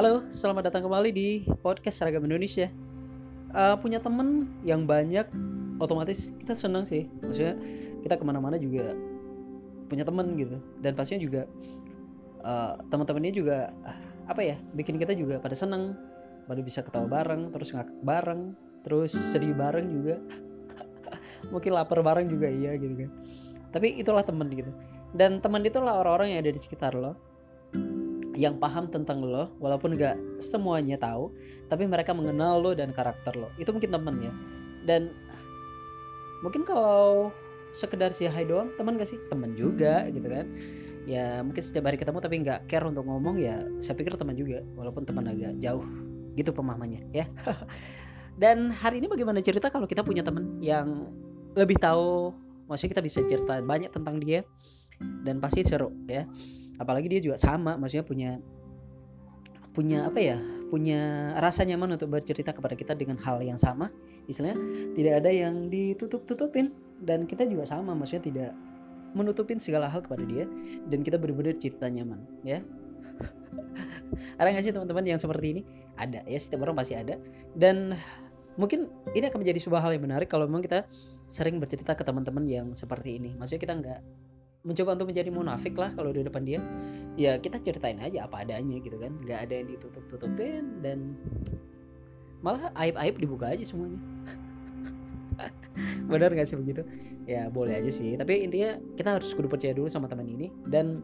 Halo, selamat datang kembali di podcast Seragam Indonesia. Uh, punya temen yang banyak, otomatis kita senang sih. Maksudnya kita ke mana-mana juga punya temen gitu. Dan pastinya juga uh, teman-temannya juga apa ya, bikin kita juga pada senang, pada bisa ketawa bareng, terus ngakak bareng, terus sedih bareng juga. Mungkin lapar bareng juga iya gitu kan. Tapi itulah temen gitu. Dan teman itulah orang-orang yang ada di sekitar lo yang paham tentang lo walaupun gak semuanya tahu tapi mereka mengenal lo dan karakter lo. Itu mungkin temen ya. Dan mungkin kalau sekedar si hai doang teman gak sih? Teman juga gitu kan? Ya mungkin setiap hari ketemu tapi nggak care untuk ngomong ya saya pikir teman juga walaupun teman agak jauh gitu pemahamannya ya. Dan hari ini bagaimana cerita kalau kita punya teman yang lebih tahu? Maksudnya kita bisa cerita banyak tentang dia dan pasti seru ya apalagi dia juga sama maksudnya punya punya apa ya punya rasa nyaman untuk bercerita kepada kita dengan hal yang sama. Istilahnya tidak ada yang ditutup-tutupin. Dan kita juga sama maksudnya tidak menutupin segala hal kepada dia. Dan kita benar-benar cerita nyaman ya. Ada nggak sih teman-teman yang seperti ini? Ada ya setiap orang pasti ada. Dan mungkin ini akan menjadi sebuah hal yang menarik kalau memang kita sering bercerita ke teman-teman yang seperti ini. Maksudnya kita nggak mencoba untuk menjadi munafik lah kalau di depan dia. Ya kita ceritain aja apa adanya gitu kan. Nggak ada yang ditutup tutupin dan malah aib aib dibuka aja semuanya. Benar nggak sih begitu? Ya boleh aja sih. Tapi intinya kita harus kudu percaya dulu sama teman ini dan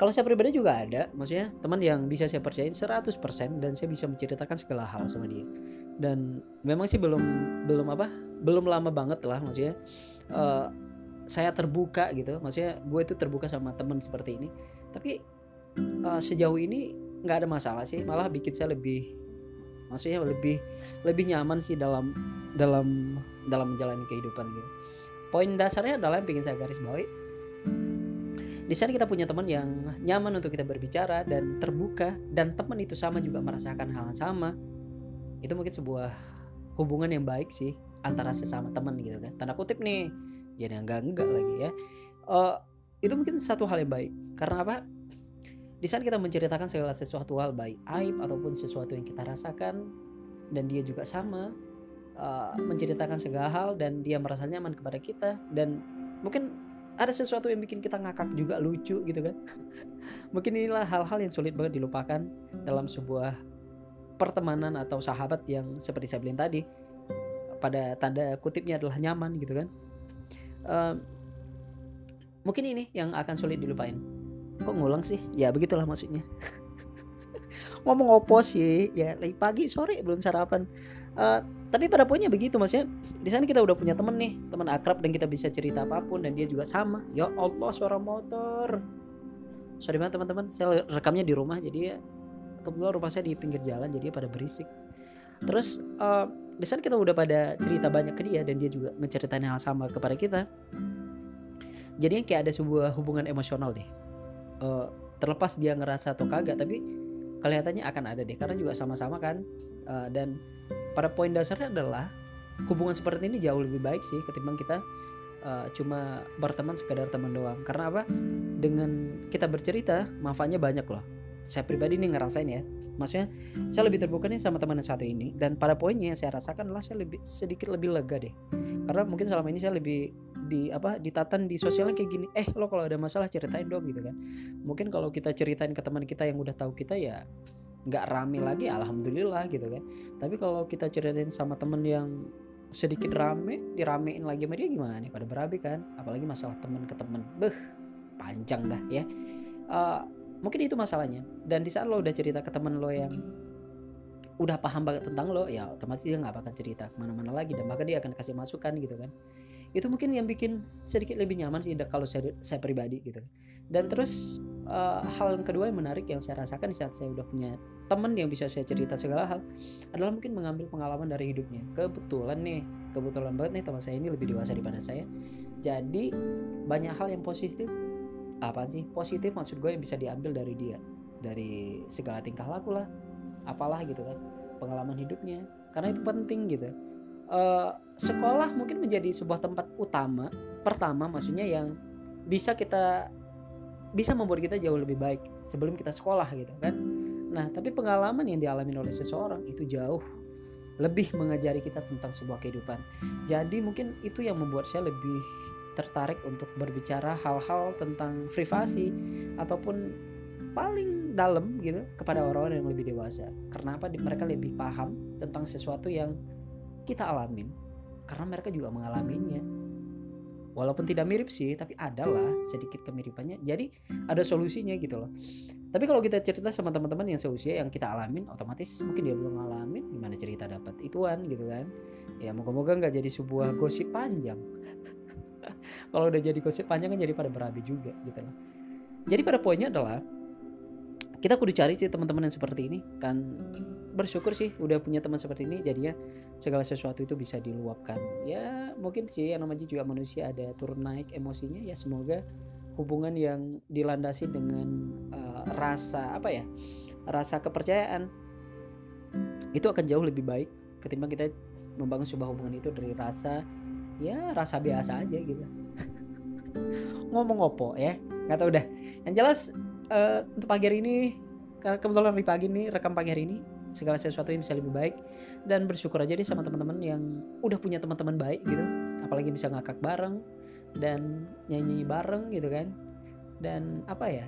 kalau saya pribadi juga ada maksudnya teman yang bisa saya percayain 100% dan saya bisa menceritakan segala hal sama dia. Dan memang sih belum belum apa belum lama banget lah maksudnya uh, saya terbuka gitu. Maksudnya gue itu terbuka sama temen seperti ini. Tapi uh, sejauh ini nggak ada masalah sih. Malah bikin saya lebih maksudnya lebih lebih nyaman sih dalam dalam dalam menjalani kehidupan gitu. Poin dasarnya adalah yang bikin saya garis bawahi di sana kita punya teman yang nyaman untuk kita berbicara dan terbuka. Dan teman itu sama juga merasakan hal yang sama. Itu mungkin sebuah hubungan yang baik sih antara sesama teman gitu kan. Tanda kutip nih jadi enggak enggak lagi ya. Uh, itu mungkin satu hal yang baik. Karena apa? Di saat kita menceritakan segala sesuatu hal baik aib ataupun sesuatu yang kita rasakan dan dia juga sama uh, menceritakan segala hal dan dia merasa nyaman kepada kita dan mungkin ada sesuatu yang bikin kita ngakak juga lucu gitu kan. Mungkin inilah hal-hal yang sulit banget dilupakan dalam sebuah pertemanan atau sahabat yang seperti saya bilang tadi pada tanda kutipnya adalah nyaman gitu kan mungkin ini yang akan sulit dilupain. Kok ngulang sih? Ya begitulah maksudnya. Ngomong opo sih? Ya lagi pagi sore belum sarapan. Uh, tapi pada poinnya begitu maksudnya di sana kita udah punya temen nih teman akrab dan kita bisa cerita apa pun dan dia juga sama. Ya Allah suara motor. Sorry banget teman-teman. Saya rekamnya di rumah jadi ya kebetulan rumah saya di pinggir jalan jadi pada berisik. Terus uh, di kita udah pada cerita banyak ke dia dan dia juga ngeceritain hal sama kepada kita. Jadi kayak ada sebuah hubungan emosional deh. Uh, terlepas dia ngerasa atau kagak tapi kelihatannya akan ada deh. Karena juga sama-sama kan. Uh, dan pada poin dasarnya adalah hubungan seperti ini jauh lebih baik sih ketimbang kita uh, cuma berteman sekadar teman doang. Karena apa? Dengan kita bercerita manfaatnya banyak loh saya pribadi nih ngerasain ya. Maksudnya saya lebih terbuka nih sama teman yang satu ini dan pada poinnya yang saya rasakan adalah saya lebih sedikit lebih lega deh. Karena mungkin selama ini saya lebih di apa ditatan di sosialnya kayak gini eh lo kalau ada masalah ceritain dong gitu kan. Mungkin kalau kita ceritain ke teman kita yang udah tahu kita ya nggak rame lagi alhamdulillah gitu kan. Tapi kalau kita ceritain sama temen yang sedikit rame diramein lagi sama dia gimana nih? Pada berabe kan apalagi masalah temen ke temen beh panjang dah ya. Uh, mungkin itu masalahnya. Dan di saat lo udah cerita ke temen lo yang udah paham banget tentang lo ya otomatis dia nggak bakal cerita ke mana-mana lagi dan bahkan dia akan kasih masukan gitu kan. Itu mungkin yang bikin sedikit lebih nyaman sih kalau saya saya pribadi gitu. Dan terus uh, hal yang kedua yang menarik yang saya rasakan di saat saya udah punya temen yang bisa saya cerita segala hal adalah mungkin mengambil pengalaman dari hidupnya. Kebetulan nih kebetulan banget nih teman saya ini lebih dewasa daripada saya. Jadi banyak hal yang positif apa sih? Positif maksud gue yang bisa diambil dari dia. Dari segala tingkah laku lah. Apalah gitu kan. Pengalaman hidupnya. Karena itu penting gitu. Uh, sekolah mungkin menjadi sebuah tempat utama pertama maksudnya yang bisa kita bisa membuat kita jauh lebih baik sebelum kita sekolah gitu kan. Nah, tapi pengalaman yang dialami oleh seseorang itu jauh lebih mengajari kita tentang sebuah kehidupan. Jadi mungkin itu yang membuat saya lebih tertarik untuk berbicara hal-hal tentang privasi ataupun paling dalam gitu kepada orang-orang yang lebih dewasa. Karena apa? Mereka lebih paham tentang sesuatu yang kita alamin? Karena mereka juga mengalaminya. Walaupun tidak mirip sih tapi adalah sedikit kemiripannya. Jadi ada solusinya gitu loh. Tapi kalau kita cerita sama teman-teman yang seusia yang kita alamin otomatis mungkin dia belum ngalamin gimana cerita dapat ituan gitu kan? Ya moga-moga nggak jadi sebuah gosip panjang kalau udah jadi gosip panjang kan jadi pada berabi juga gitu loh. Jadi pada poinnya adalah kita kudu cari sih teman-teman yang seperti ini. Kan bersyukur sih udah punya teman seperti ini jadinya segala sesuatu itu bisa diluapkan. Ya mungkin sih yang namanya juga manusia ada turun naik emosinya ya semoga hubungan yang dilandasi dengan uh, rasa apa ya rasa kepercayaan itu akan jauh lebih baik ketimbang kita membangun sebuah hubungan itu dari rasa ya rasa biasa aja gitu ngomong opo ya. Nggak tahu udah yang jelas uh, untuk pagi hari ini karena kebetulan di pagi ini rekam pagi hari ini segala sesuatu yang bisa lebih baik. Dan bersyukur aja deh sama teman-teman yang udah punya teman-teman baik gitu. Apalagi bisa ngakak bareng dan nyanyi bareng gitu kan. Dan apa ya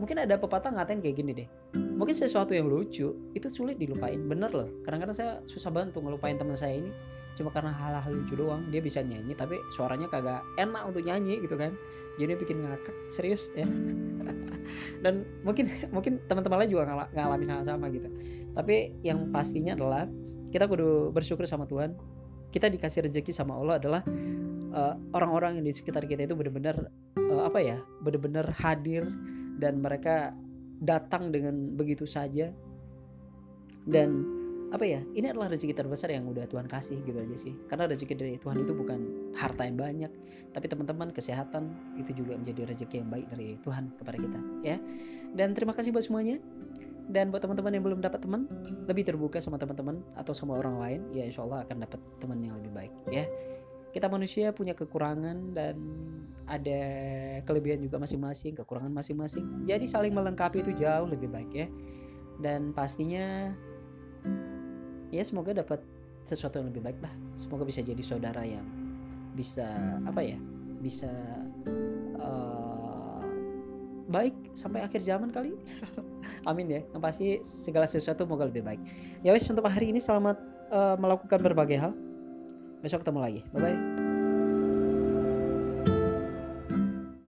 mungkin ada pepatah ngatain kayak gini deh mungkin sesuatu yang lucu itu sulit dilupain. Bener loh. Kadang-kadang saya susah banget untuk ngelupain teman saya ini. Cuma karena hal-hal lucu doang. Dia bisa nyanyi tapi suaranya kagak enak untuk nyanyi gitu kan. Jadi bikin ngakak serius ya. Dan mungkin mungkin teman-teman lain juga ngal ngalamin hal sama gitu. Tapi yang pastinya adalah kita kudu bersyukur sama Tuhan. Kita dikasih rezeki sama Allah adalah eh, orang-orang uh, yang di sekitar kita itu benar-benar uh, apa ya benar-benar hadir. Dan mereka datang dengan begitu saja. Dan apa ya ini adalah rezeki terbesar yang udah Tuhan kasih gitu aja sih. Karena rezeki dari Tuhan itu bukan harta yang banyak tapi teman-teman kesehatan itu juga menjadi rezeki yang baik dari Tuhan kepada kita ya. Dan terima kasih buat semuanya. Dan buat teman-teman yang belum dapat teman lebih terbuka sama teman-teman atau sama orang lain ya insya Allah akan dapat teman yang lebih baik ya kita manusia punya kekurangan dan ada kelebihan juga masing-masing kekurangan masing-masing. Jadi saling melengkapi itu jauh lebih baik ya. Dan pastinya ya semoga dapat sesuatu yang lebih baik lah. Semoga bisa jadi saudara yang bisa apa ya bisa uh, baik sampai akhir zaman kali. Amin ya. Yang pasti segala sesuatu semoga lebih baik. Ya wes untuk hari ini selamat uh, melakukan berbagai hal besok ketemu lagi. Bye bye